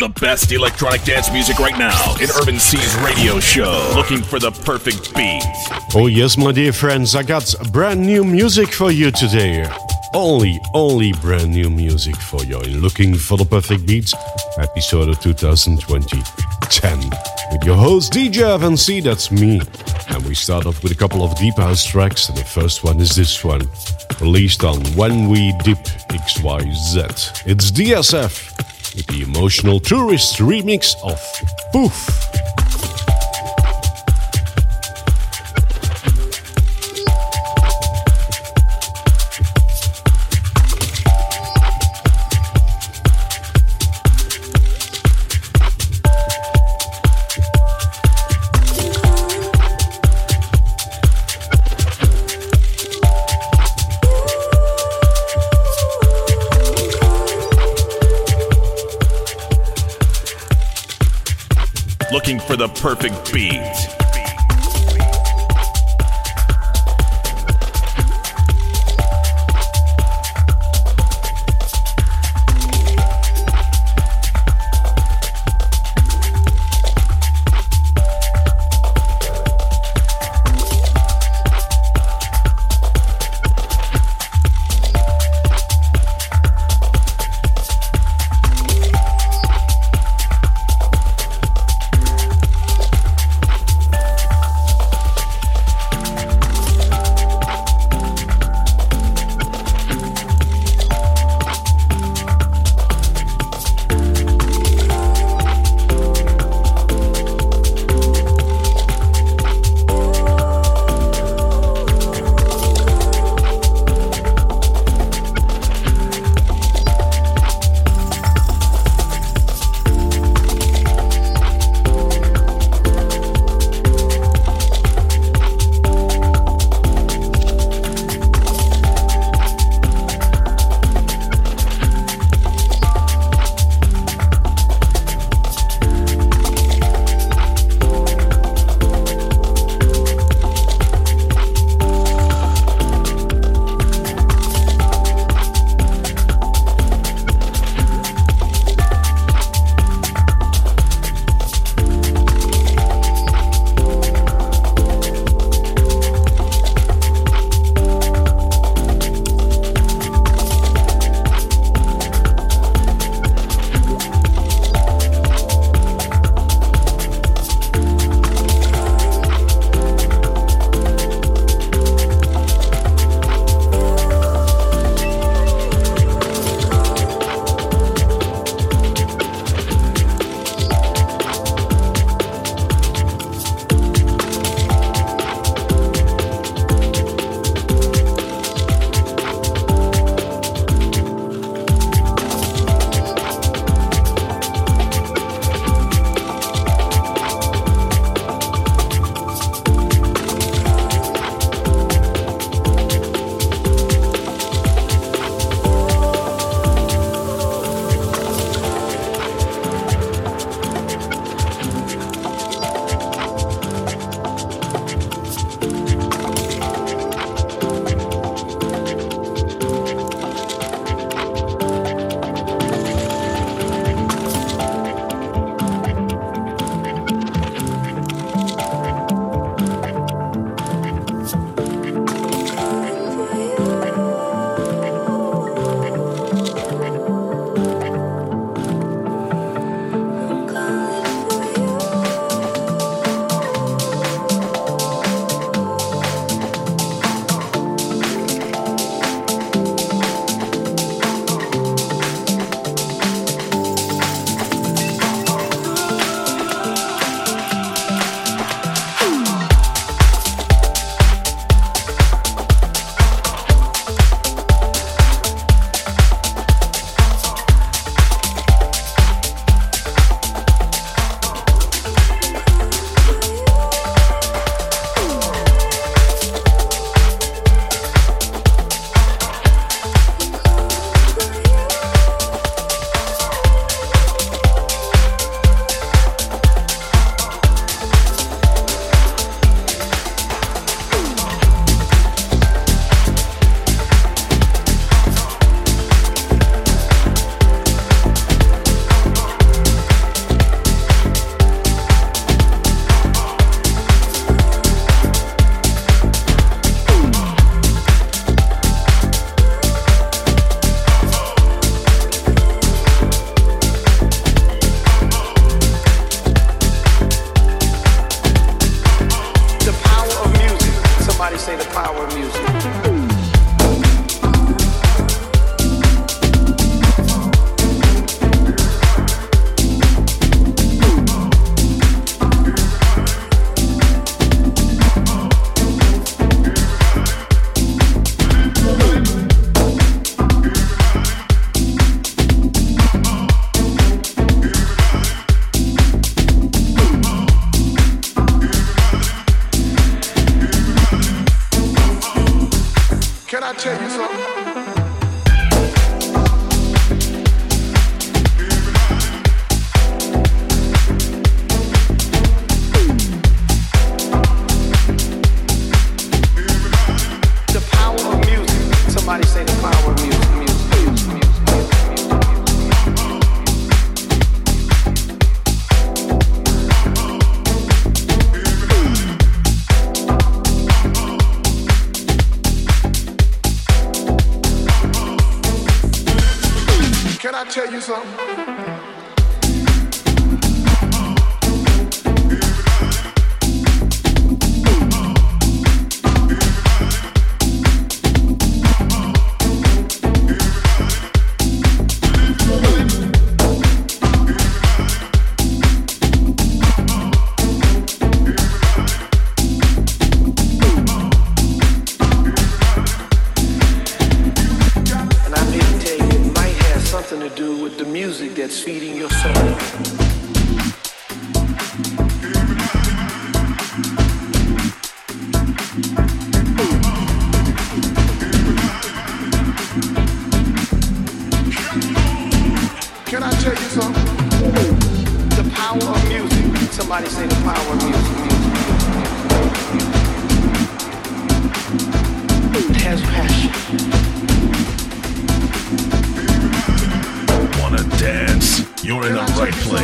The best electronic dance music right now in Urban C's radio show. Looking for the perfect beat. Oh, yes, my dear friends, I got brand new music for you today. Only, only brand new music for you. Looking for the perfect beats, episode of 2020 10. With your host, DJ Evan C, that's me. And we start off with a couple of deep house tracks, and the first one is this one, released on When We Dip XYZ. It's DSF with the emotional tourist remix of Poof. The perfect beat.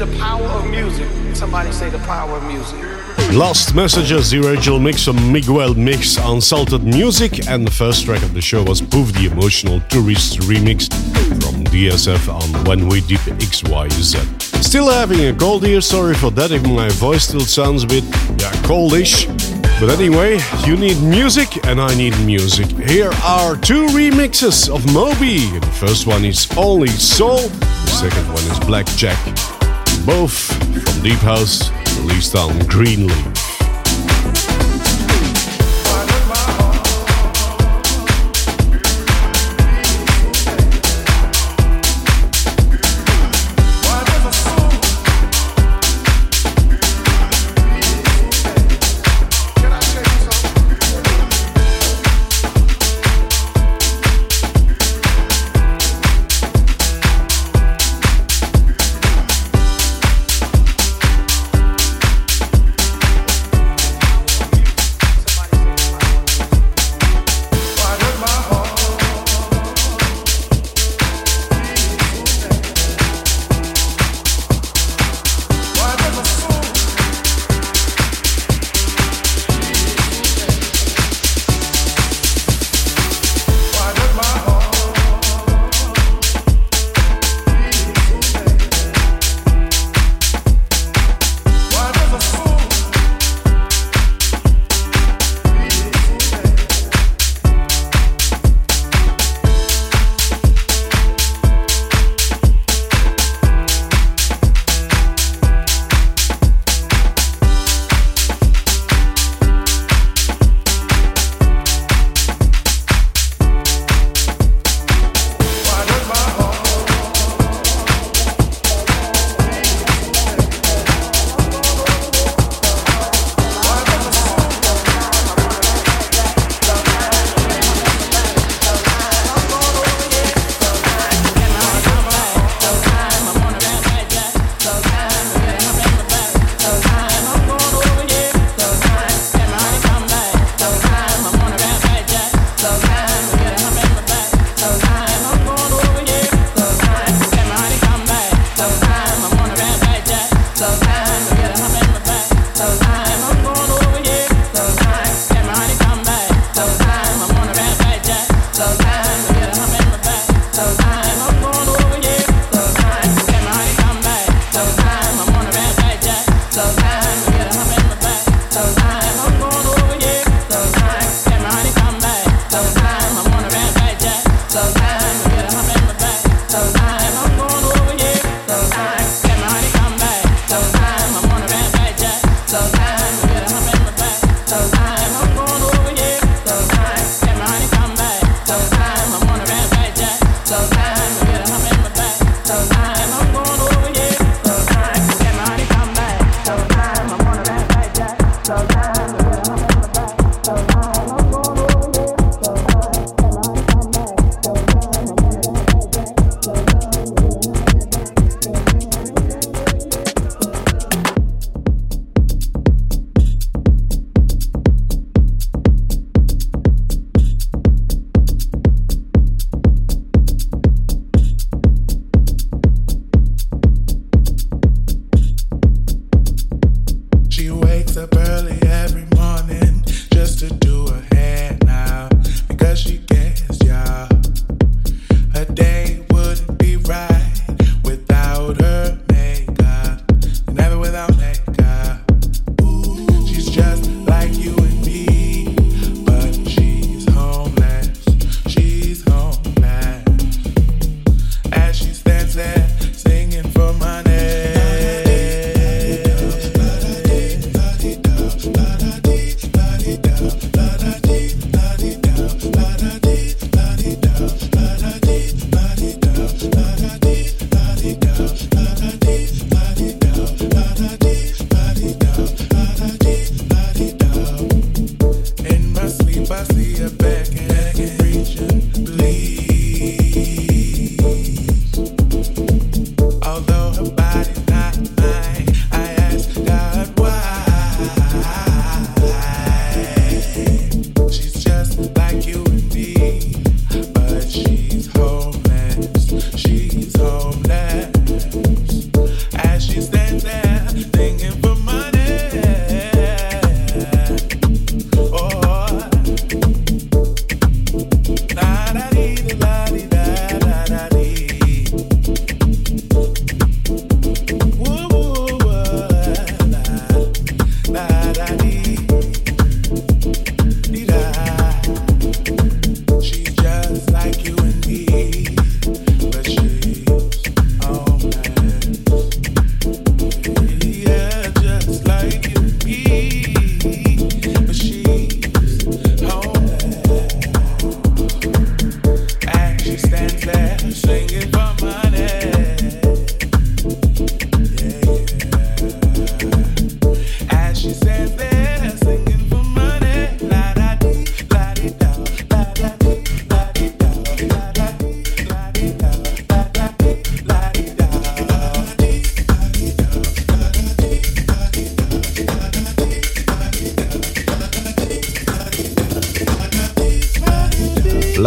The power of music. Somebody say the power of music. Last Messages, the original mix of Miguel Migs Unsalted Music, and the first track of the show was Poof, the emotional tourist remix from DSF on When We Deep XYZ. Still having a cold here, sorry for that if my voice still sounds a bit, yeah, coldish. But anyway, you need music and I need music. Here are two remixes of Moby. The first one is Only Soul, the second one is Blackjack. Both from Deep House, released on Greenleaf.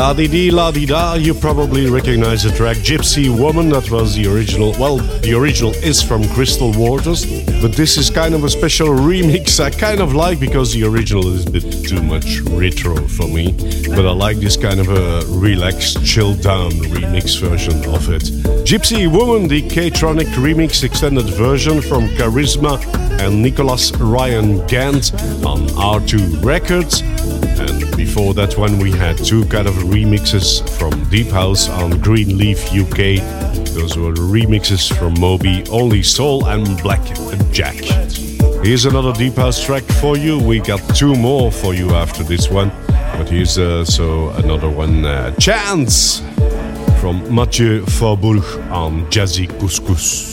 La di di la di da, you probably recognize the track Gypsy Woman. That was the original. Well, the original is from Crystal Waters, but this is kind of a special remix I kind of like because the original is a bit too much retro for me. But I like this kind of a relaxed, chilled down remix version of it. Gypsy Woman, the K-Tronic remix extended version from Charisma and Nicholas Ryan Gant on R2 Records. Before that one, we had two kind of remixes from Deep House on Greenleaf UK. Those were remixes from Moby, Only Soul, and Black Jack. Here's another Deep House track for you. We got two more for you after this one. But here's uh, so another one, uh, Chance from Mathieu Faubourg on Jazzy Couscous.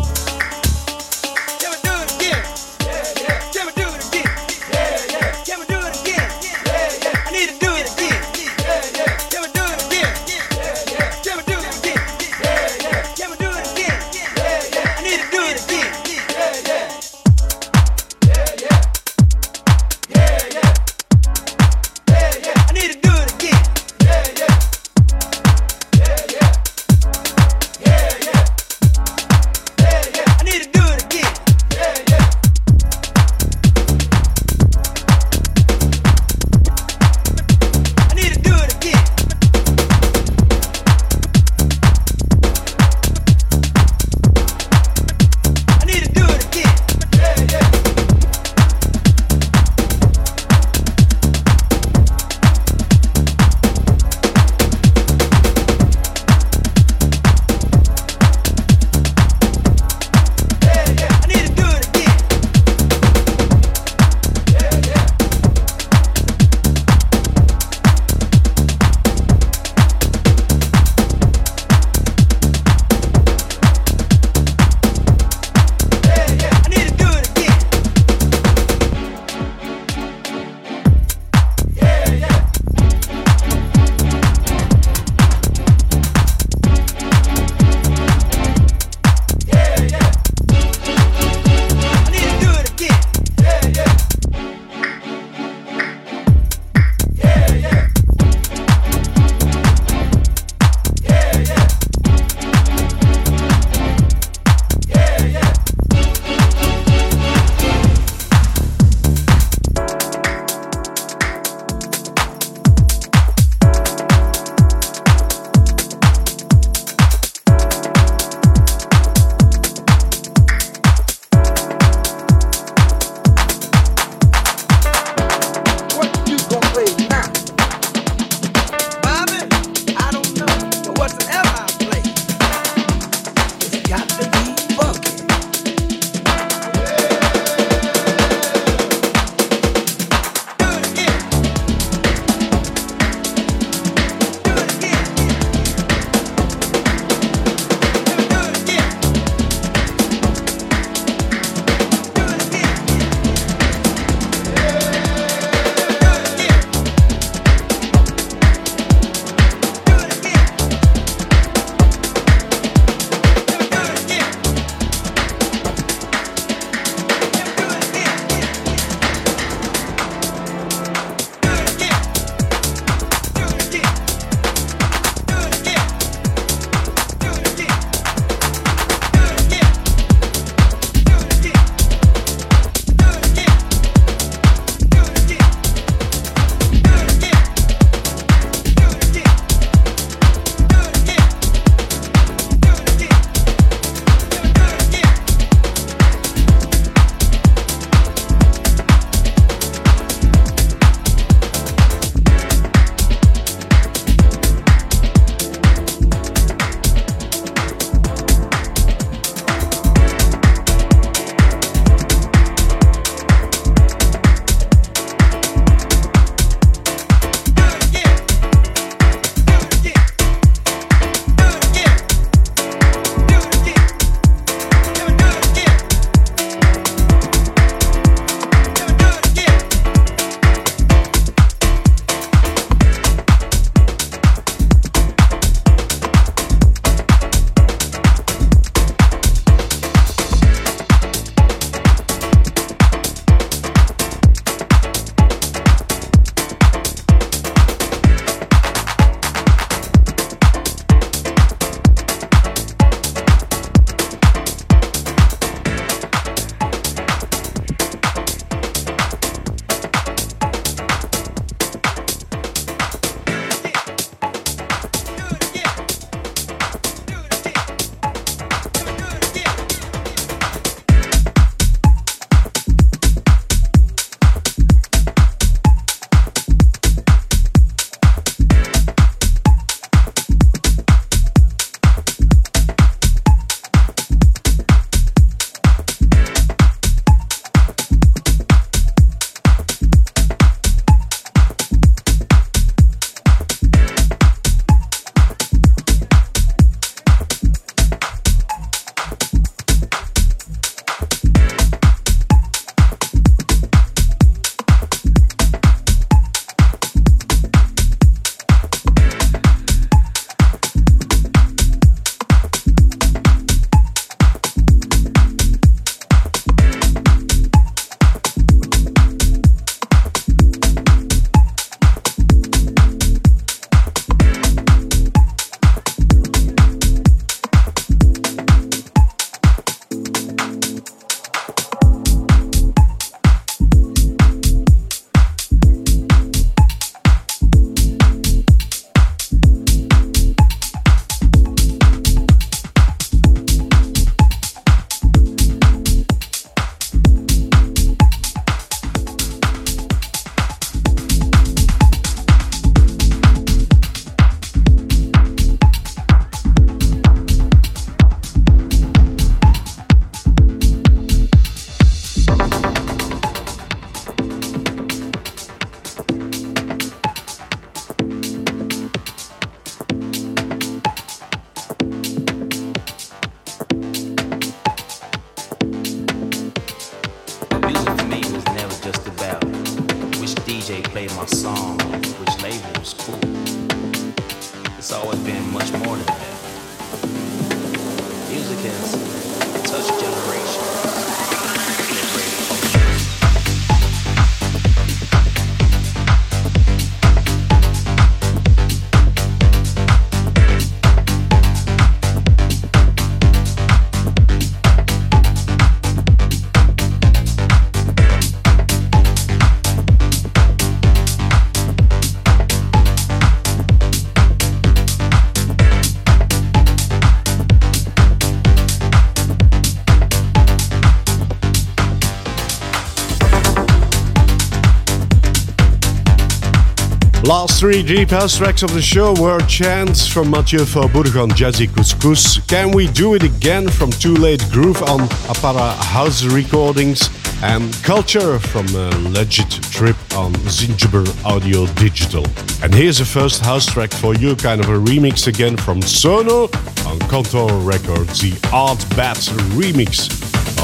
Three deep house tracks of the show were Chants from Mathieu Faubourg on Jazzy Couscous, Can We Do It Again from Too Late Groove on Apara House Recordings, and Culture from a Legit Trip on Zingiber Audio Digital. And here's the first house track for you, kind of a remix again from Sono on Kontor Records, the Art Bat remix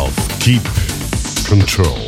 of Keep Control.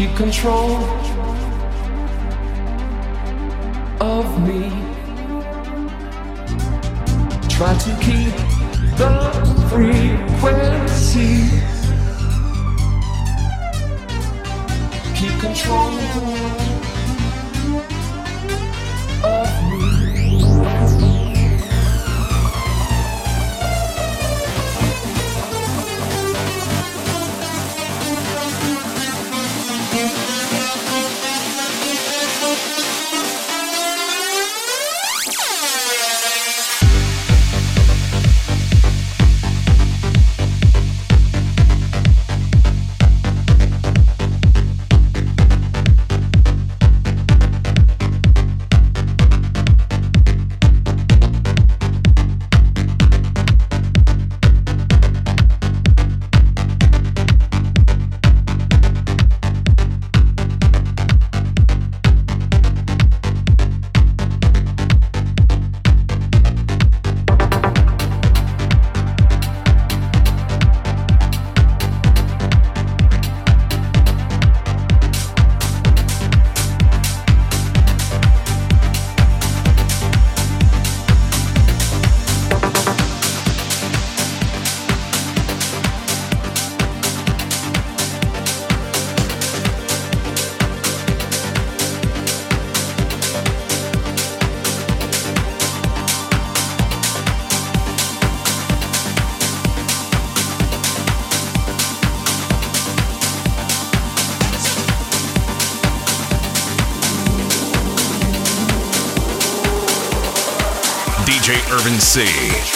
Keep control of me. Try to keep the DJ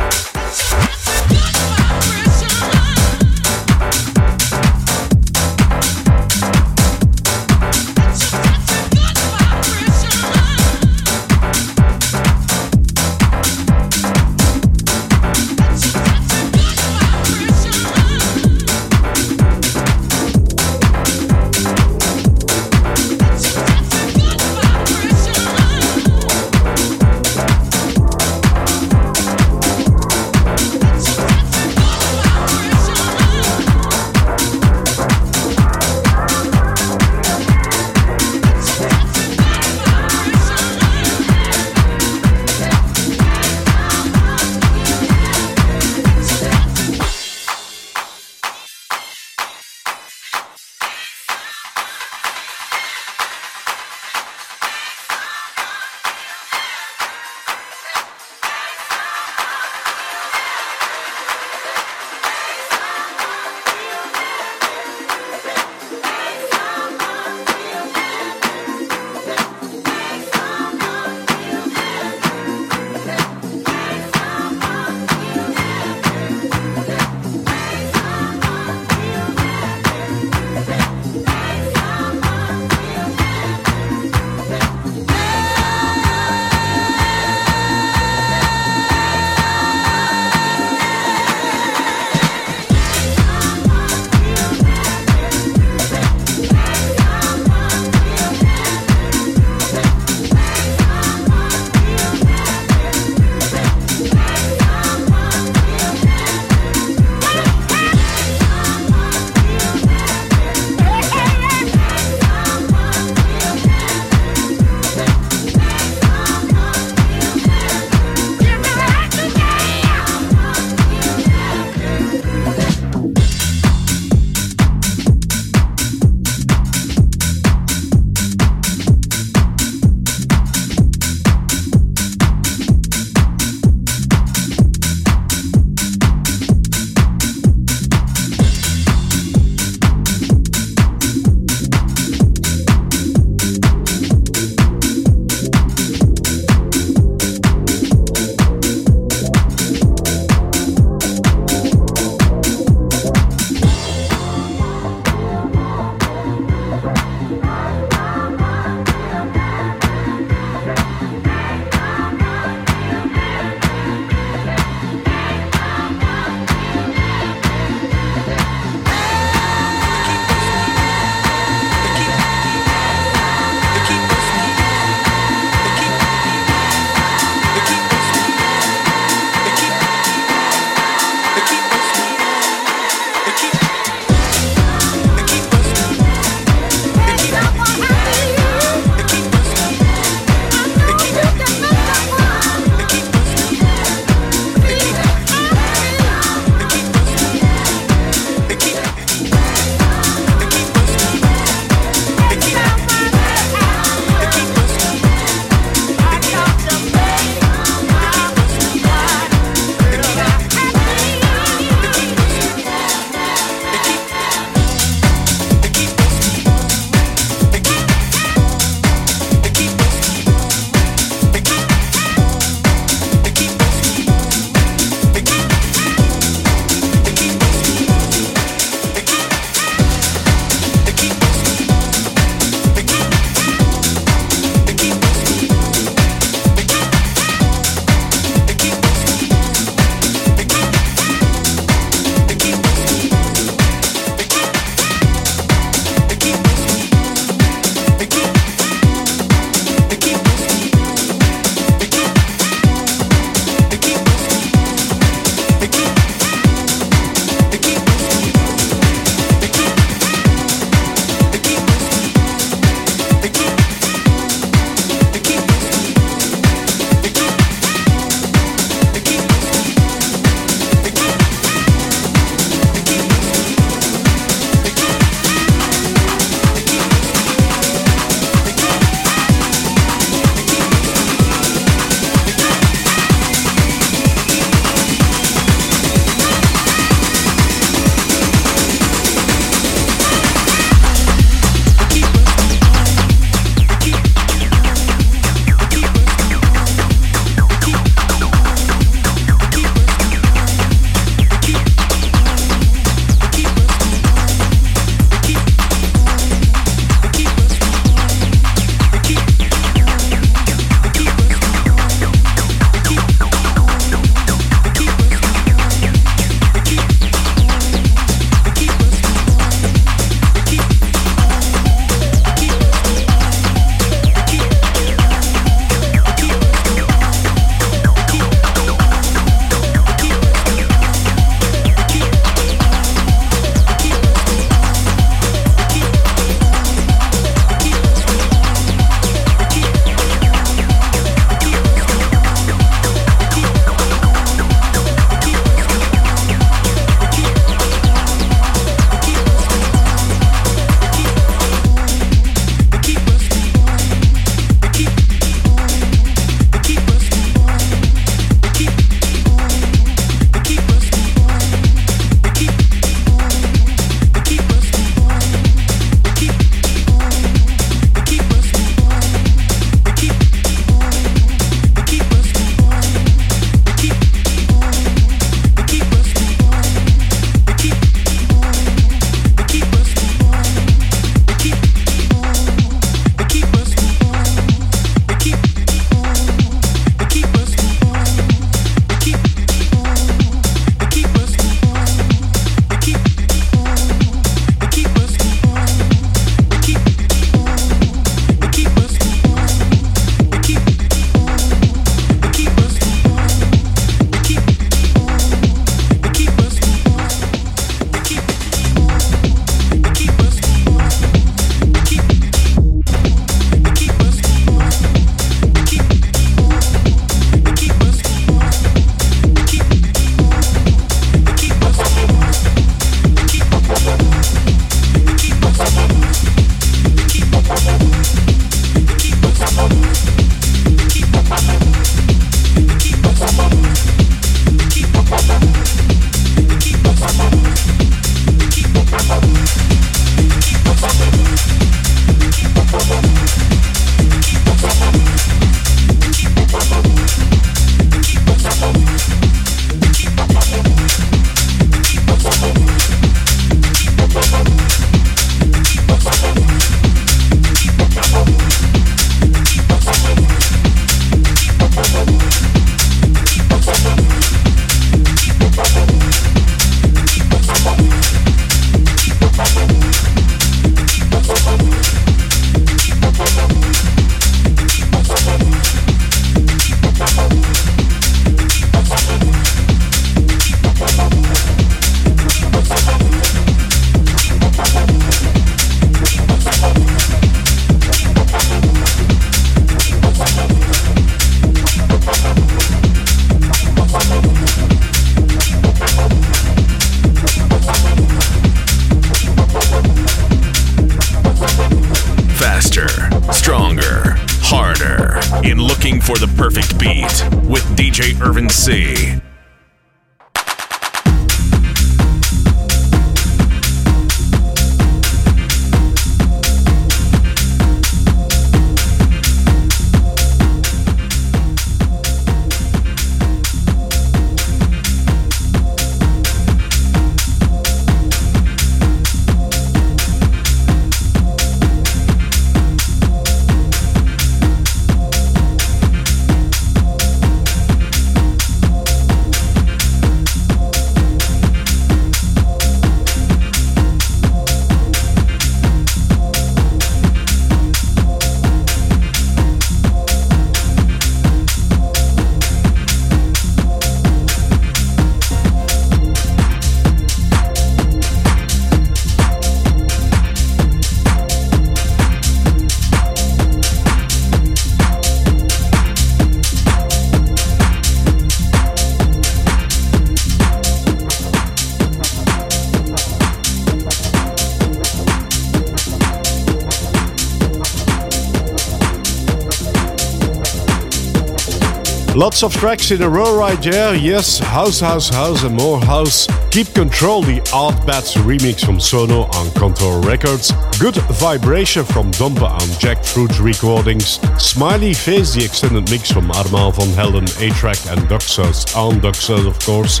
Lots of tracks in a row right there. Yes, house, house, house, and more house. Keep Control, the ARTBAT's remix from Sono on Kontor Records. Good Vibration from Dompe on Jackfruit Recordings. Smiley Face, the extended mix from Armand van Helden, A-Trak and Duck Sauce on Duck Sauce, of course.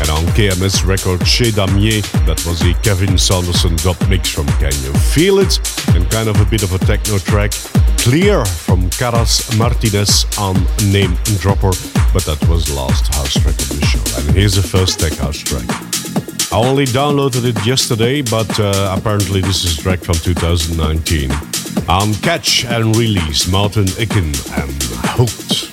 And on KMS Records, Chez Damier, that was the Kevin Saunderson dub mix from Can You Feel It? And kind of a bit of a techno track. Clear from Caras Martinez on Name Dropper, but that was last house track of the show. And here's the first tech house track. I only downloaded it yesterday, but uh, apparently this is a track from 2019. On Catch and Release, Martin Ikin and Hooked.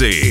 DJ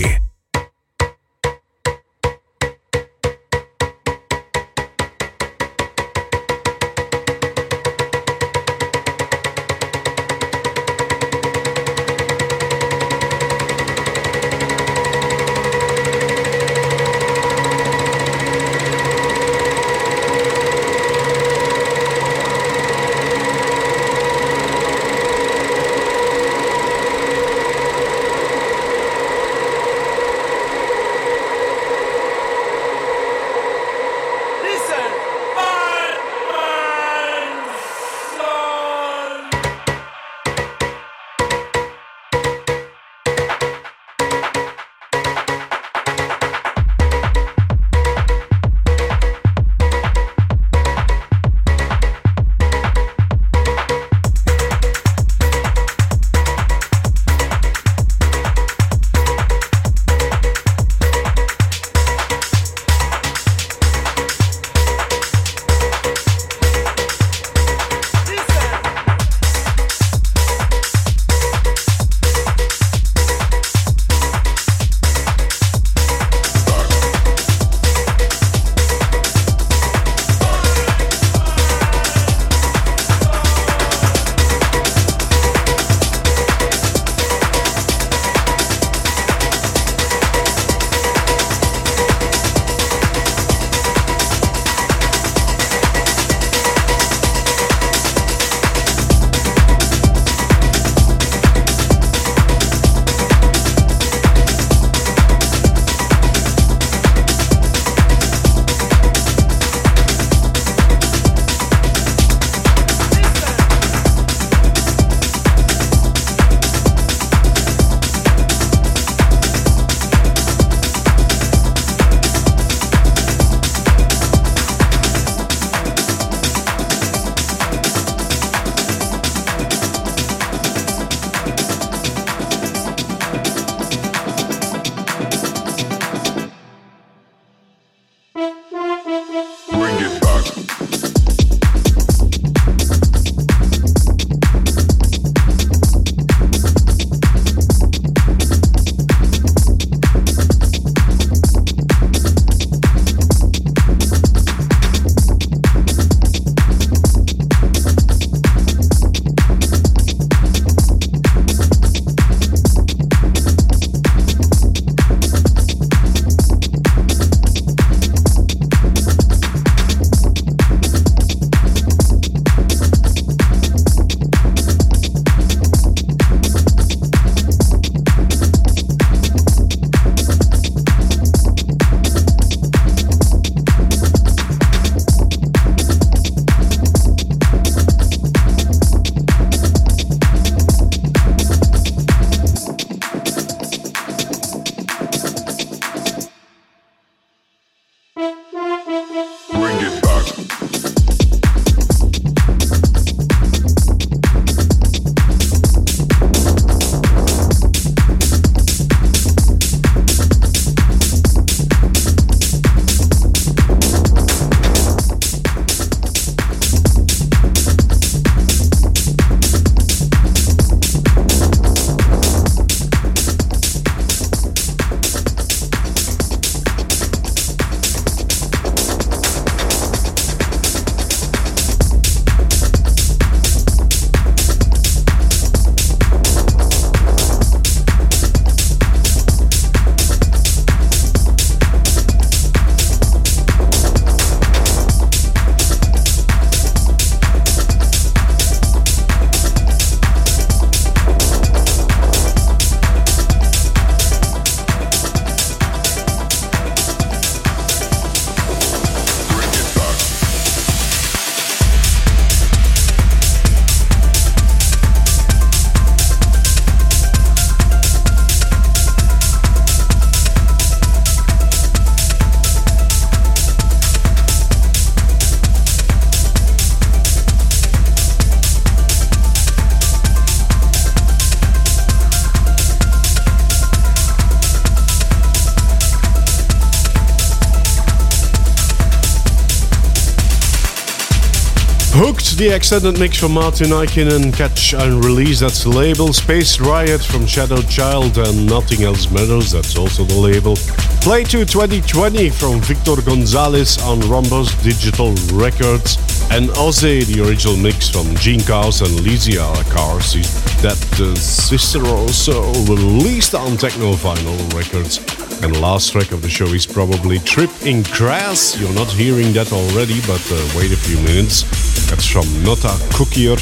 Hooked, the extended mix from Martin Ikin Catch and Release, that's the label. Space Riot from Shadow Child and Nothing Else Matters, that's also the label. Play to 2020 from Victor Gonzalez on Rombos Digital Records. And Ozzy, the original mix from Gene Cars and Lizia Cars, that uh, sister also released on Techno Vinyl Records. And the last track of the show is probably Trip in Grass. You're not hearing that already, but uh, wait a few minutes. That's from Nota Cookier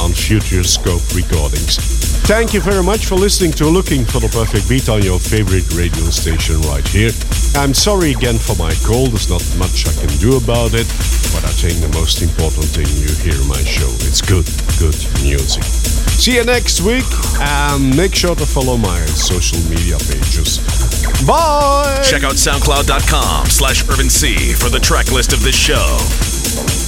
on Future Scope Recordings. Thank you very much for listening to Looking for the Perfect Beat on your favorite radio station right here. I'm sorry again for my cold, there's not much I can do about it, but I think the most important thing you hear my show. It's good, good music. See you next week, and make sure to follow my social media pages. Bye! Check out soundcloud.com slash urban C for the track list of this show.